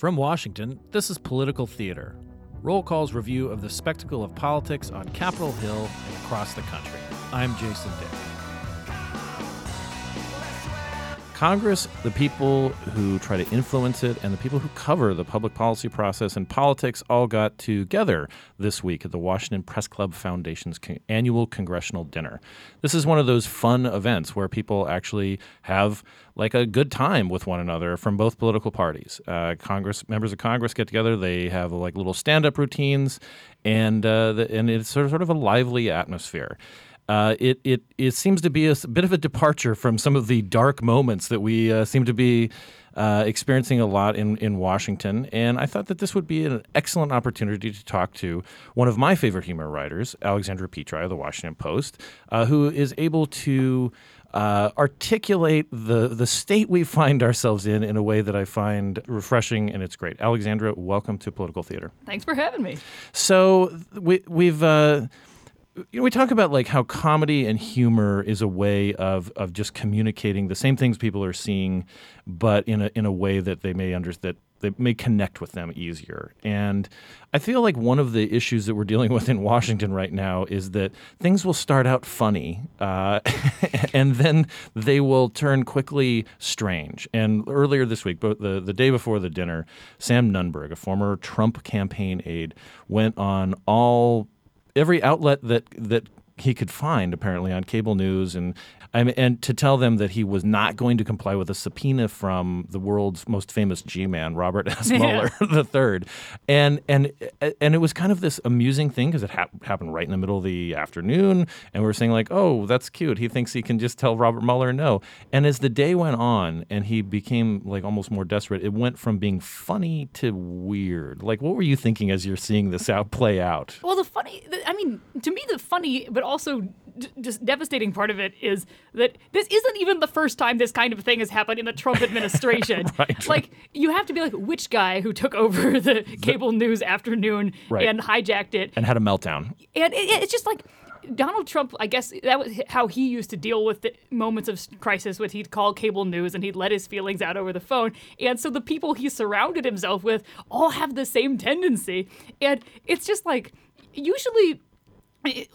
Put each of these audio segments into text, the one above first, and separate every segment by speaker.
Speaker 1: From Washington, this is Political Theater, Roll Call's review of the spectacle of politics on Capitol Hill and across the country. I'm Jason Dick. Congress, the people who try to influence it, and the people who cover the public policy process and politics all got together this week at the Washington Press Club Foundation's annual congressional dinner. This is one of those fun events where people actually have like a good time with one another from both political parties. Uh, Congress members of Congress get together; they have like little stand-up routines, and uh, the, and it's sort of, sort of a lively atmosphere. Uh, it, it, it seems to be a, bit of a departure from some of the dark moments that we uh, seem to be uh, experiencing a lot in, in Washington. And I thought that this would be an excellent opportunity to talk to one of my favorite humor writers, Alexandra Petri of the Washington Post, uh, who is able to uh, articulate the the state we find ourselves in in a way that I find refreshing and it's great. Alexandra, welcome to Political Theater.
Speaker 2: Thanks for having me.
Speaker 1: So we we've. You know, we talk about like how comedy and humor is a way of of just communicating the same things people are seeing, but in a in a way that they may understand that they may connect with them easier. And I feel like one of the issues that we're dealing with in Washington right now is that things will start out funny uh, and then they will turn quickly strange. And earlier this week, but the, the day before the dinner, Sam Nunberg, a former Trump campaign aide, went on all every outlet that that he could find apparently on cable news and I mean, and to tell them that he was not going to comply with a subpoena from the world's most famous G-man, Robert S. Mueller III, and and and it was kind of this amusing thing because it ha- happened right in the middle of the afternoon, and we are saying like, oh, that's cute. He thinks he can just tell Robert Mueller no. And as the day went on, and he became like almost more desperate, it went from being funny to weird. Like, what were you thinking as you're seeing this out play out?
Speaker 2: Well, the funny, I mean, to me, the funny but also d- just devastating part of it is that this isn't even the first time this kind of thing has happened in the Trump administration.
Speaker 1: right.
Speaker 2: Like you have to be like which guy who took over the cable news afternoon
Speaker 1: right.
Speaker 2: and hijacked it
Speaker 1: and had a meltdown.
Speaker 2: And it, it's just like Donald Trump, I guess that was how he used to deal with the moments of crisis, when he'd call cable news and he'd let his feelings out over the phone. And so the people he surrounded himself with all have the same tendency. And it's just like, usually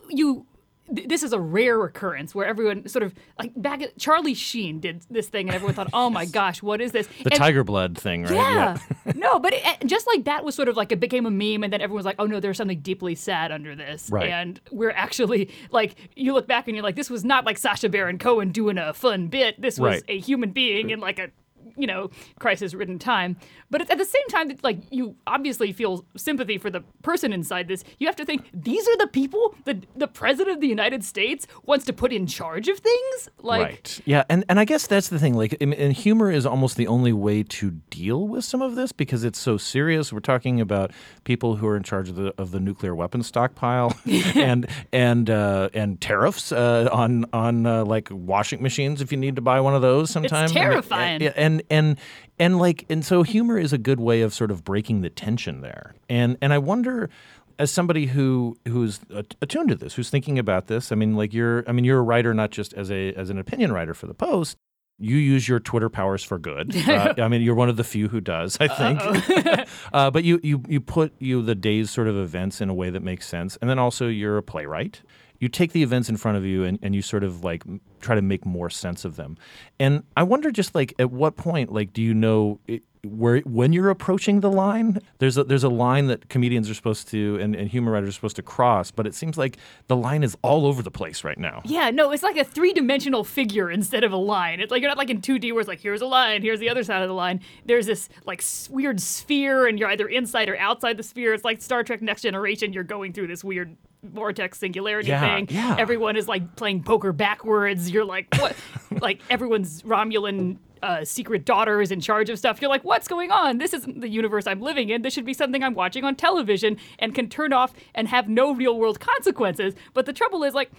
Speaker 2: you this is a rare occurrence where everyone sort of like back at Charlie Sheen did this thing and everyone thought, oh my gosh, what is this?
Speaker 1: The
Speaker 2: and,
Speaker 1: tiger blood thing, right?
Speaker 2: Yeah. yeah. no, but it, just like that was sort of like it became a meme and then everyone was like, oh no, there's something deeply sad under this.
Speaker 1: Right.
Speaker 2: And we're actually like, you look back and you're like, this was not like Sacha Baron Cohen doing a fun bit. This was
Speaker 1: right.
Speaker 2: a human being in like a you know, crisis-ridden time. But at the same time, that like you obviously feel sympathy for the person inside this. You have to think these are the people that the president of the United States wants to put in charge of things. Like,
Speaker 1: right? Yeah, and and I guess that's the thing. Like, and humor is almost the only way to deal with some of this because it's so serious. We're talking about people who are in charge of the of the nuclear weapons stockpile and and uh, and tariffs uh, on on uh, like washing machines if you need to buy one of those sometimes.
Speaker 2: It's terrifying.
Speaker 1: And, and and and like and so humor is a good way of sort of breaking the tension there. And and I wonder as somebody who who's attuned to this, who's thinking about this, I mean, like you're, I mean, you're a writer not just as a as an opinion writer for the Post. You use your Twitter powers for good. Uh, I mean, you're one of the few who does, I think. uh, but you you you put you the day's sort of events in a way that makes sense, and then also you're a playwright you take the events in front of you and, and you sort of like try to make more sense of them. And I wonder just like at what point like do you know it, where when you're approaching the line there's a there's a line that comedians are supposed to and, and humor writers are supposed to cross but it seems like the line is all over the place right now
Speaker 2: yeah no it's like a three-dimensional figure instead of a line it's like you're not like in 2d where it's like here's a line here's the other side of the line there's this like weird sphere and you're either inside or outside the sphere it's like star trek next generation you're going through this weird vortex singularity
Speaker 1: yeah,
Speaker 2: thing.
Speaker 1: Yeah.
Speaker 2: Everyone is like playing poker backwards. You're like, what? like everyone's Romulan uh, secret daughter is in charge of stuff. You're like, what's going on? This isn't the universe I'm living in. This should be something I'm watching on television and can turn off and have no real world consequences. But the trouble is, like,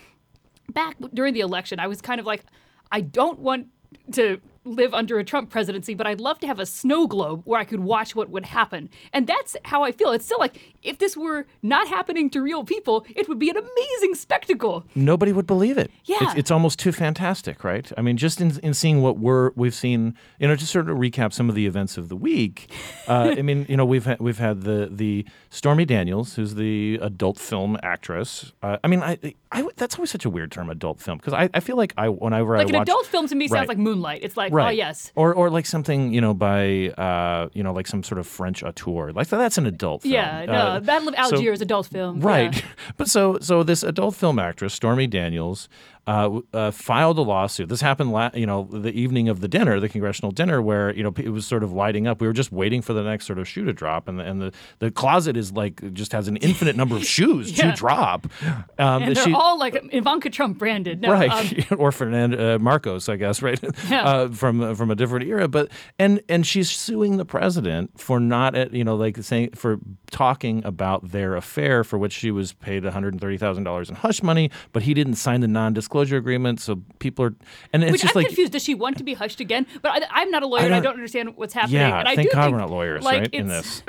Speaker 2: back during the election, I was kind of like, I don't want to live under a Trump presidency, but I'd love to have a snow globe where I could watch what would happen. And that's how I feel. It's still like if this were not happening to real people, it would be an amazing spectacle.
Speaker 1: Nobody would believe it.
Speaker 2: Yeah.
Speaker 1: It's, it's almost too fantastic, right? I mean, just in, in seeing what we're we've seen, you know, just sort of recap some of the events of the week. Uh, I mean, you know, we've had, we've had the the Stormy Daniels, who's the adult film actress. Uh, I mean, I, I that's always such a weird term, adult film, because I, I feel like I whenever I
Speaker 2: Like
Speaker 1: I
Speaker 2: an
Speaker 1: watch
Speaker 2: adult film to me sounds
Speaker 1: Right.
Speaker 2: like Moonlight. It's like,
Speaker 1: right,
Speaker 2: oh yes.
Speaker 1: or or like something you know by uh, you know like some sort of French auteur, like that's an adult film.
Speaker 2: Yeah, no,
Speaker 1: Uh,
Speaker 2: Battle of
Speaker 1: so-
Speaker 2: Algiers, adult film.
Speaker 1: Right.
Speaker 2: yeah.
Speaker 1: But so so this adult film actress Stormy Daniels uh, uh, filed a lawsuit. This happened, la- you know, the evening of the dinner, the congressional dinner, where you know it was sort of lighting up. We were just waiting for the next sort of shoe to drop, and the, and the, the closet is like just has an infinite number of shoes
Speaker 2: Yeah.
Speaker 1: to drop. Um,
Speaker 2: And they're
Speaker 1: she-
Speaker 2: all like Ivanka Trump branded. No,
Speaker 1: right
Speaker 2: um,
Speaker 1: or Fernando uh, Marcos I guess right
Speaker 2: Yeah.
Speaker 1: uh, from uh, from a different era but and and she's suing the president for not uh, you know like saying for talking about their affair for which she was paid $130,000 in hush money but he didn't sign the non-disclosure agreement so people are and it's
Speaker 2: which
Speaker 1: just
Speaker 2: I'm
Speaker 1: like
Speaker 2: confused. Does she want to be hushed again? But I, I'm not a lawyer.
Speaker 1: I
Speaker 2: and I
Speaker 1: don't-
Speaker 2: don't understand what's happening.
Speaker 1: yeah
Speaker 2: and I
Speaker 1: thank
Speaker 2: do
Speaker 1: God
Speaker 2: think,
Speaker 1: we're not lawyers
Speaker 2: like,
Speaker 1: right in this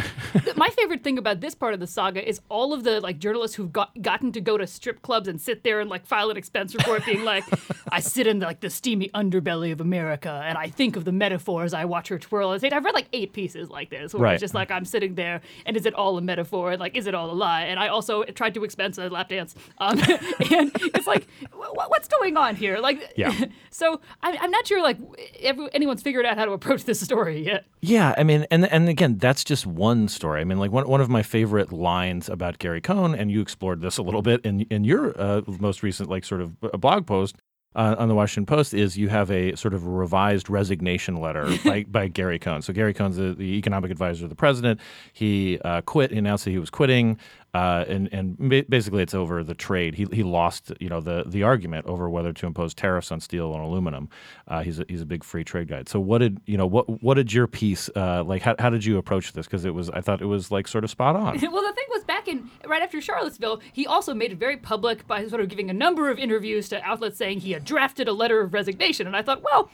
Speaker 2: my favorite thing about this part of the saga is all of the like journalists who've got gotten to go to strip clubs and sit there and like file an expense report being like I sit in like the steamy underbelly of America and I think of the metaphors I watch her twirl and say I've read like eight pieces like this where
Speaker 1: Right.
Speaker 2: it's just like I'm sitting there and is it all a metaphor and like is it all a lie and I also tried to expense a lap dance um, and it's like wh- what's going on here like
Speaker 1: Yeah.
Speaker 2: so I, I'm not sure like every, anyone's figured out how to approach this story yet
Speaker 1: Yeah, I mean, and and again, that's just one story. I mean, like one one of my favorite lines about Gary Cohn, and you explored this a little bit in in your uh, most recent like sort of b- blog post. Uh, on the Washington Post is you have a sort of revised resignation letter by, by Gary Cohn. So Gary Cohn's the, the economic advisor of the president. He uh, quit. He announced that he was quitting, uh, and and basically it's over the trade. He, he lost you know the the argument over whether to impose tariffs on steel and aluminum. Uh, he's a, he's a big free trade guy. So what did you know what what did your piece uh, like? How, how did you approach this? Because it was I thought it was like sort of spot on.
Speaker 2: well, the thing was back in right after Charlottesville, he also made it very public by sort of giving a number of interviews to outlets saying he had drafted a letter of resignation. And I thought, well,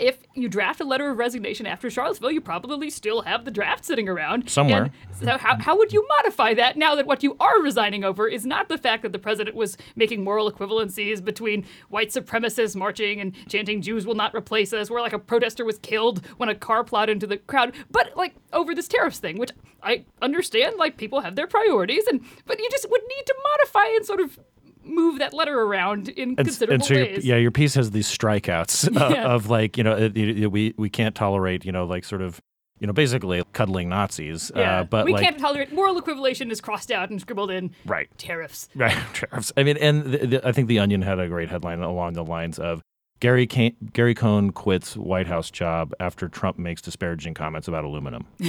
Speaker 2: if you draft a letter of resignation after Charlottesville, you probably still have the draft sitting around
Speaker 1: Somewhere.
Speaker 2: And so how, how would you modify that now that what you are resigning over is not the fact that the president was making moral equivalencies between white supremacists marching and chanting Jews will not replace us, where like a protester was killed when a car plowed into the crowd, but like over this tariffs thing, which I understand like people have their priorities and but you just would need to modify and sort of move that letter around in
Speaker 1: And,
Speaker 2: considerable
Speaker 1: and so your,
Speaker 2: ways.
Speaker 1: yeah, your piece has these strikeouts uh,
Speaker 2: Yeah.
Speaker 1: of like you know it, it- we we can't tolerate you know like sort of you know basically cuddling Nazis.
Speaker 2: Yeah,
Speaker 1: Uh, but
Speaker 2: we
Speaker 1: like,
Speaker 2: can't tolerate moral equivalation is crossed out and scribbled in
Speaker 1: Right.
Speaker 2: tariffs.
Speaker 1: Right, tariffs. I mean, and the, the, I think the Onion had a great headline along the lines of Gary Ca- Gary Cohn quits White House job after Trump makes disparaging comments about aluminum.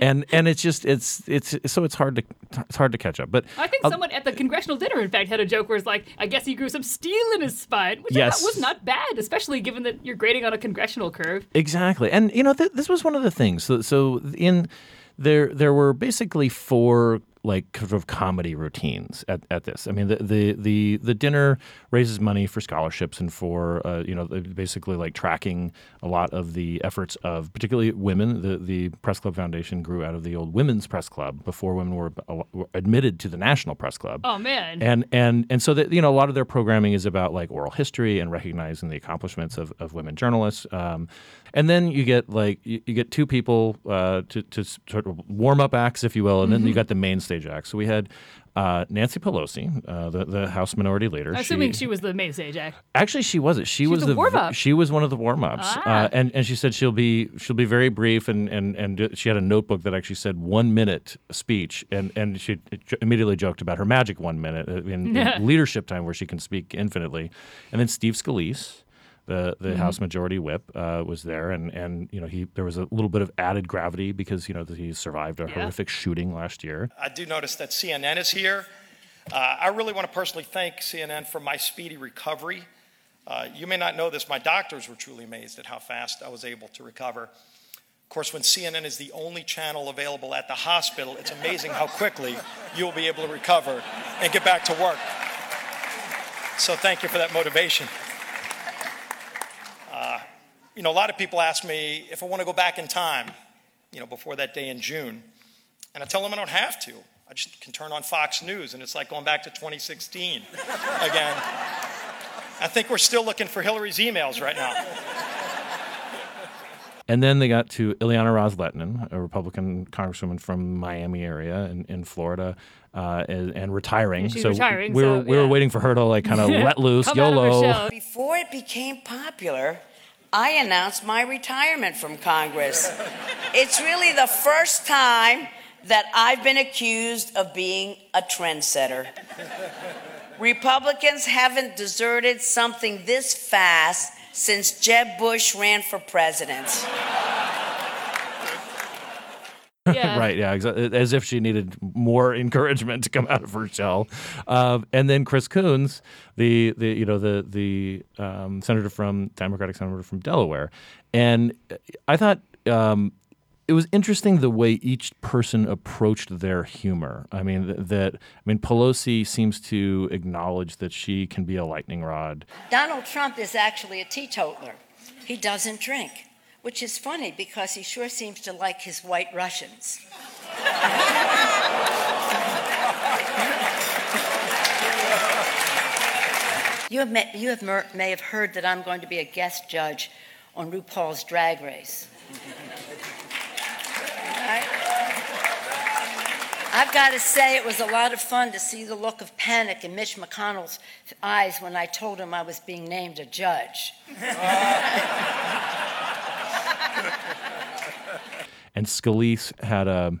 Speaker 1: And and it's just it's it's so it's hard to it's hard to catch up. But
Speaker 2: I think
Speaker 1: I'll-
Speaker 2: someone at the congressional dinner, in fact, had a joke where it's like, I guess he grew some steel in his spine, which
Speaker 1: Yes.
Speaker 2: Was not bad, especially given that you're grading on a congressional curve.
Speaker 1: Exactly, and you know th- this was one of the things. So, so in there there were basically four like sort of comedy routines at, at this. I mean, the, the the the dinner raises money for scholarships and for uh, you know basically like tracking a lot of the efforts of particularly women. The the Press Club Foundation grew out of the old Women's Press Club before women were, were admitted to the National Press Club.
Speaker 2: Oh, man.
Speaker 1: And and and so that you know a lot of their programming is about like oral history and recognizing the accomplishments of, of women journalists. Um, and then you get like you, you get two people uh, to to sort of warm up acts, if you will, and then
Speaker 2: Mm-hmm.
Speaker 1: you got the main stage act. So we had. Uh, Nancy Pelosi, uh, the the House Minority Leader.
Speaker 2: Assuming she was the main stage act.
Speaker 1: Actually, she wasn't. She was
Speaker 2: the
Speaker 1: the
Speaker 2: warm-up.
Speaker 1: She was one of the warm ups,
Speaker 2: Ah.
Speaker 1: uh, and and she said she'll be she'll be very brief, and and and she had a notebook that actually said one minute speech, and and she immediately joked about her magic one minute uh, in, in leadership time where she can speak infinitely, and then Steve Scalise. The, the
Speaker 2: Mm-hmm.
Speaker 1: House Majority Whip uh, was there, and, and you know he there was a little bit of added gravity because you know he survived a
Speaker 2: Yeah.
Speaker 1: horrific shooting last year.
Speaker 3: I do notice that CNN is here. Uh, I really want to personally thank CNN for my speedy recovery. Uh, you may not know this, my doctors were truly amazed at how fast I was able to recover. Of course, when CNN is the only channel available at the hospital, it's amazing how quickly you'll be able to recover and get back to work. So, thank you for that motivation. You know, a lot of people ask me if I want to go back in time, you know, before that day in June. And I tell them I don't have to. I just can turn on Fox News and it's like going back to 2016 again. I think we're still looking for Hillary's emails right now.
Speaker 1: And then they got to Ileana Ros-Lehtinen, a Republican congresswoman from Miami area in, in Florida, uh, and, and, retiring.
Speaker 2: Yeah, she's
Speaker 1: so
Speaker 2: retiring,
Speaker 1: we were
Speaker 2: so,
Speaker 1: we were waiting for her to like kind of let loose,
Speaker 2: Come out of her
Speaker 1: YOLO.
Speaker 4: Before it became popular, I announced my retirement from Congress. it's really the first time that I've been accused of being a trendsetter. Republicans haven't deserted something this fast since Jeb Bush ran for president.
Speaker 2: Yeah.
Speaker 1: right, yeah, exa- as if she needed more encouragement to come out of her shell. Um, and then Chris Coons, the the you know the the um, senator from Democratic senator from Delaware, and I thought. Um, it was interesting the way each person approached their humor. I mean, th- that I mean, Pelosi seems to acknowledge that she can be a lightning rod.
Speaker 5: Donald Trump is actually a teetotaler. He doesn't drink, which is funny because he sure seems to like his white Russians. you have, met, you have mer- may have heard that I'm going to be a guest judge on RuPaul's Drag Race. I've got to say, it was a lot of fun to see the look of panic in Mitch McConnell's eyes when I told him I was being named a judge.
Speaker 1: And Scalise had a,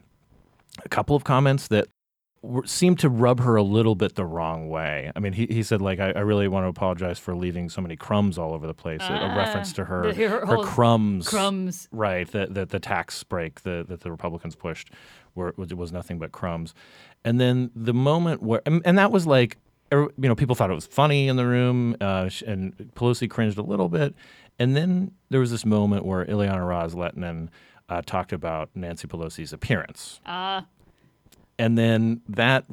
Speaker 1: a couple of comments that were, seemed to rub her a little bit the wrong way. I mean, he, he said like, I, I really want to apologize for leaving so many crumbs all over the place. a- a reference to her
Speaker 2: the- her
Speaker 1: her crumbs,
Speaker 2: crumbs.
Speaker 1: right? That that the tax break the, that the Republicans pushed, were was, was nothing but crumbs. And then the moment where, and, and that was like, er- you know, people thought it was funny in the room, uh, and Pelosi cringed a little bit. And then there was this moment where Ileana Ros-Lehtinen uh, talked about Nancy Pelosi's appearance
Speaker 2: Uh,
Speaker 1: and then that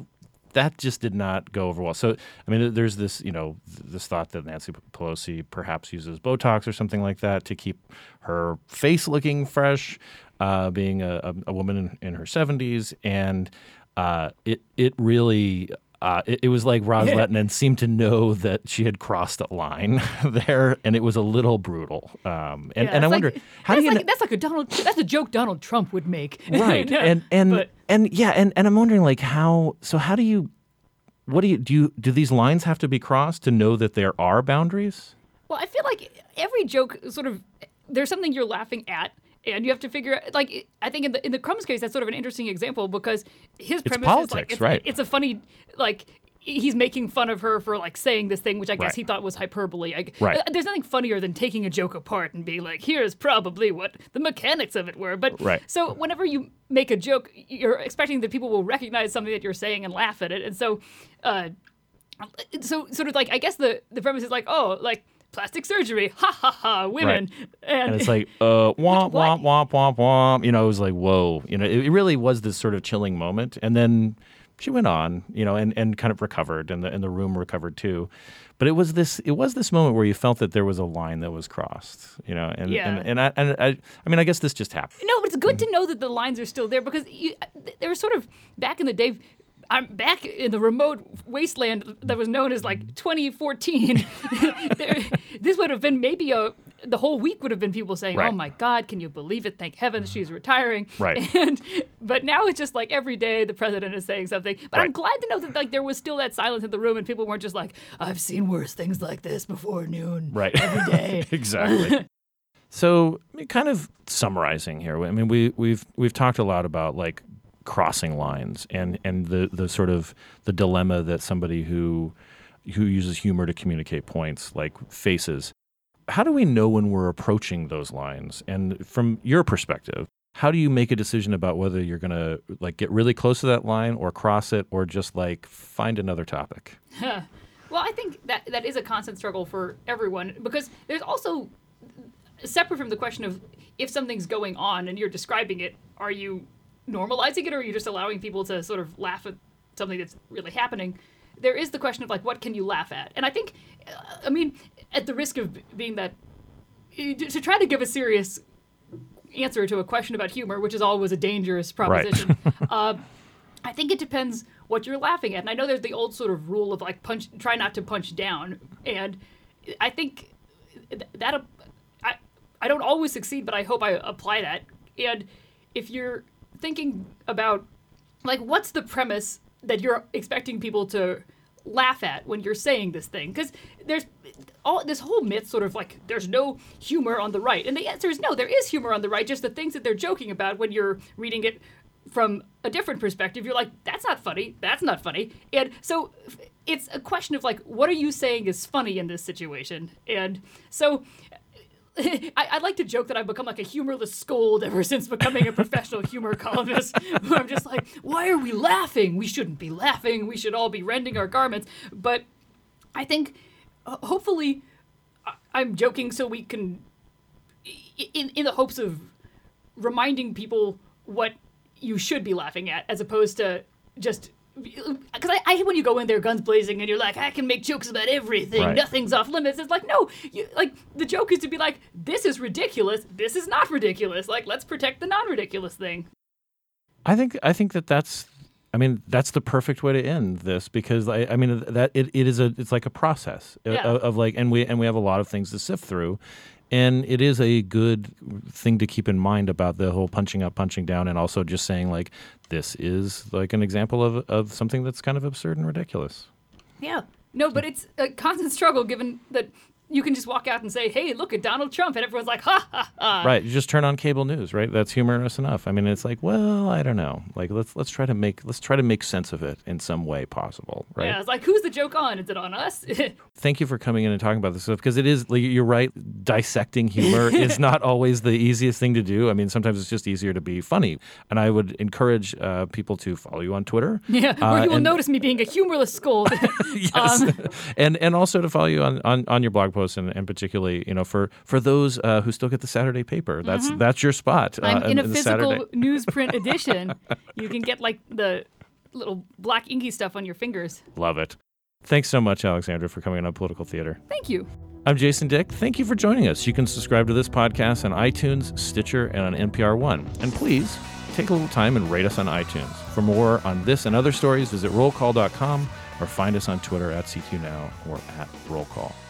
Speaker 1: that just did not go over well. So I mean, there's this you know this thought that Nancy Pelosi perhaps uses Botox or something like that to keep her face looking fresh, uh, being a, a, woman in, in her 70s, and uh, it it really. Uh, it, it was like Ros Lehtinen seemed to know that she had crossed a line there, and it was a little brutal. Um, and,
Speaker 2: yeah,
Speaker 1: and I
Speaker 2: it's
Speaker 1: wonder
Speaker 2: like,
Speaker 1: how do you
Speaker 2: like,
Speaker 1: kn-
Speaker 2: that's like a Donald that's a joke Donald Trump would make.
Speaker 1: right
Speaker 2: Yeah,
Speaker 1: and and
Speaker 2: but-
Speaker 1: and yeah and, and i'm wondering like how so how do you what do you do you do these lines have to be crossed to know that there are boundaries
Speaker 2: Well, I feel like every joke sort of there's something you're laughing at. And you have to figure out, like, I think in the in the Crumbs case, that's sort of an interesting example because his premise is like
Speaker 1: politics,
Speaker 2: it's,
Speaker 1: right.
Speaker 2: it's a funny, like, he's making fun of her for like saying this thing, which I guess
Speaker 1: Right.
Speaker 2: he thought was hyperbole. I,
Speaker 1: Right.
Speaker 2: uh, There's nothing funnier than taking a joke apart and being like, here's probably what the mechanics of it were. But
Speaker 1: Right.
Speaker 2: so whenever you make a joke, you're expecting that people will recognize something that you're saying and laugh at it. And so, uh, so sort of like I guess the the premise is like oh like plastic surgery. Ha ha ha women.
Speaker 1: And it's like uh womp womp womp womp womp. You know it was like whoa. You know it, it really was this sort of chilling moment. And then she went on you know and, and kind of recovered and the and the room recovered too. But it was this it was this moment where you felt that there was a line that was crossed you know and
Speaker 2: Yeah.
Speaker 1: and, and I and I I mean I guess this just happened.
Speaker 2: No but it's good to know that the lines are still there because you, they were sort of back in the day I'm back in the remote wasteland that was known as like 2014. There- this would have been maybe a the whole week would have been people saying, oh
Speaker 1: Right.
Speaker 2: "Oh my God, can you believe it? Thank heavens she's retiring."
Speaker 1: Right.
Speaker 2: And but now it's just like every day the president is saying something. But I'm glad to know that like there was still that silence in the room and people weren't just like, "I've seen worse things like this before noon."
Speaker 1: right
Speaker 2: Every day.
Speaker 1: exactly so kind of summarizing here i mean we we've we've talked a lot about like crossing lines and and the the sort of the dilemma that somebody who who uses humor to communicate points like faces how do we know when we're approaching those lines? And from your perspective how do you make a decision about whether you're going to like get really close to that line or cross it or just like find another topic?
Speaker 2: Well, I think that that is a constant struggle for everyone because there's also separate from the question of if something's going on and you're describing it, are you normalizing it or are you just allowing people to sort of laugh at something that's really happening? There is the question of like what can you laugh at? And I think uh, I mean at the risk of being that to try to give a serious answer to a question about humor, which is always a dangerous proposition. uh, I think it depends what you're laughing at. And I know there's the old sort of rule of like punch, try not to punch down. And I think that I, I don't always succeed, but I hope I apply that. And if you're thinking about like what's the premise that you're expecting people to laugh at when you're saying this thing? Because there's all this whole myth sort of like there's no humor on the right. And the answer is no there is humor on the right just the things that they're joking about when you're reading it from a different perspective you're like that's not funny. That's not funny. And so it's a question of like what are you saying is funny in this situation? And so I, I like to joke that I've become like a humorless scold ever since becoming a professional humor columnist. I'm just like, why are we laughing? We shouldn't be laughing. We should all be rending our garments. But I think, uh, hopefully, I'm joking so we can, in in the hopes of reminding people what you should be laughing at, as opposed to just because I, I when you go in there guns blazing and you're like I can make jokes about everything.
Speaker 1: Right.
Speaker 2: nothing's off limits. It's like no you, like the joke is to be like this is ridiculous. This is not ridiculous. Like let's protect the non-ridiculous thing.
Speaker 1: I think I think that that's I mean that's the perfect way to end this because I, I mean that it, it is a it's like a process uh,
Speaker 2: Yeah.
Speaker 1: of, of like and we and we have a lot of things to sift through and it is a good thing to keep in mind about the whole punching up punching down and also just saying like this is like an example of of something that's kind of absurd and ridiculous.
Speaker 2: yeah no but it's a constant struggle given that you can just walk out and say hey look at Donald Trump and everyone's like ha ha ha
Speaker 1: right, you just turn on cable news, right? That's humorous enough. I mean, it's like, well, I don't know. Like let's let's try to make let's try to make sense of it in some way possible, right?
Speaker 2: yeah it's like who's the joke on is it on us
Speaker 1: thank you for coming in and talking about this stuff because it is like, you're right dissecting humor is not always the easiest thing to do i mean sometimes it's just easier to be funny and i would encourage uh, people to follow you on twitter
Speaker 2: yeah
Speaker 1: Uh,
Speaker 2: where you will
Speaker 1: and-
Speaker 2: notice me being a humorless scold
Speaker 1: yes and and also to follow you on, on, on your blog and, and particularly you know for for those uh, who still get the saturday paper that's that's your spot
Speaker 2: Mm-hmm. I'm
Speaker 1: uh,
Speaker 2: in a physical newsprint edition. You can get like the little black inky stuff on your fingers.
Speaker 1: love it thanks so much alexandra for coming on political theater
Speaker 2: Thank you.
Speaker 1: I'm Jason Dick. Thank you for joining us. You can subscribe to this podcast on iTunes, Stitcher, and on NPR One. And please take a little time and rate us on iTunes. For more on this and other stories, visit rollcall.com or find us on Twitter at CQNow or at rollcall.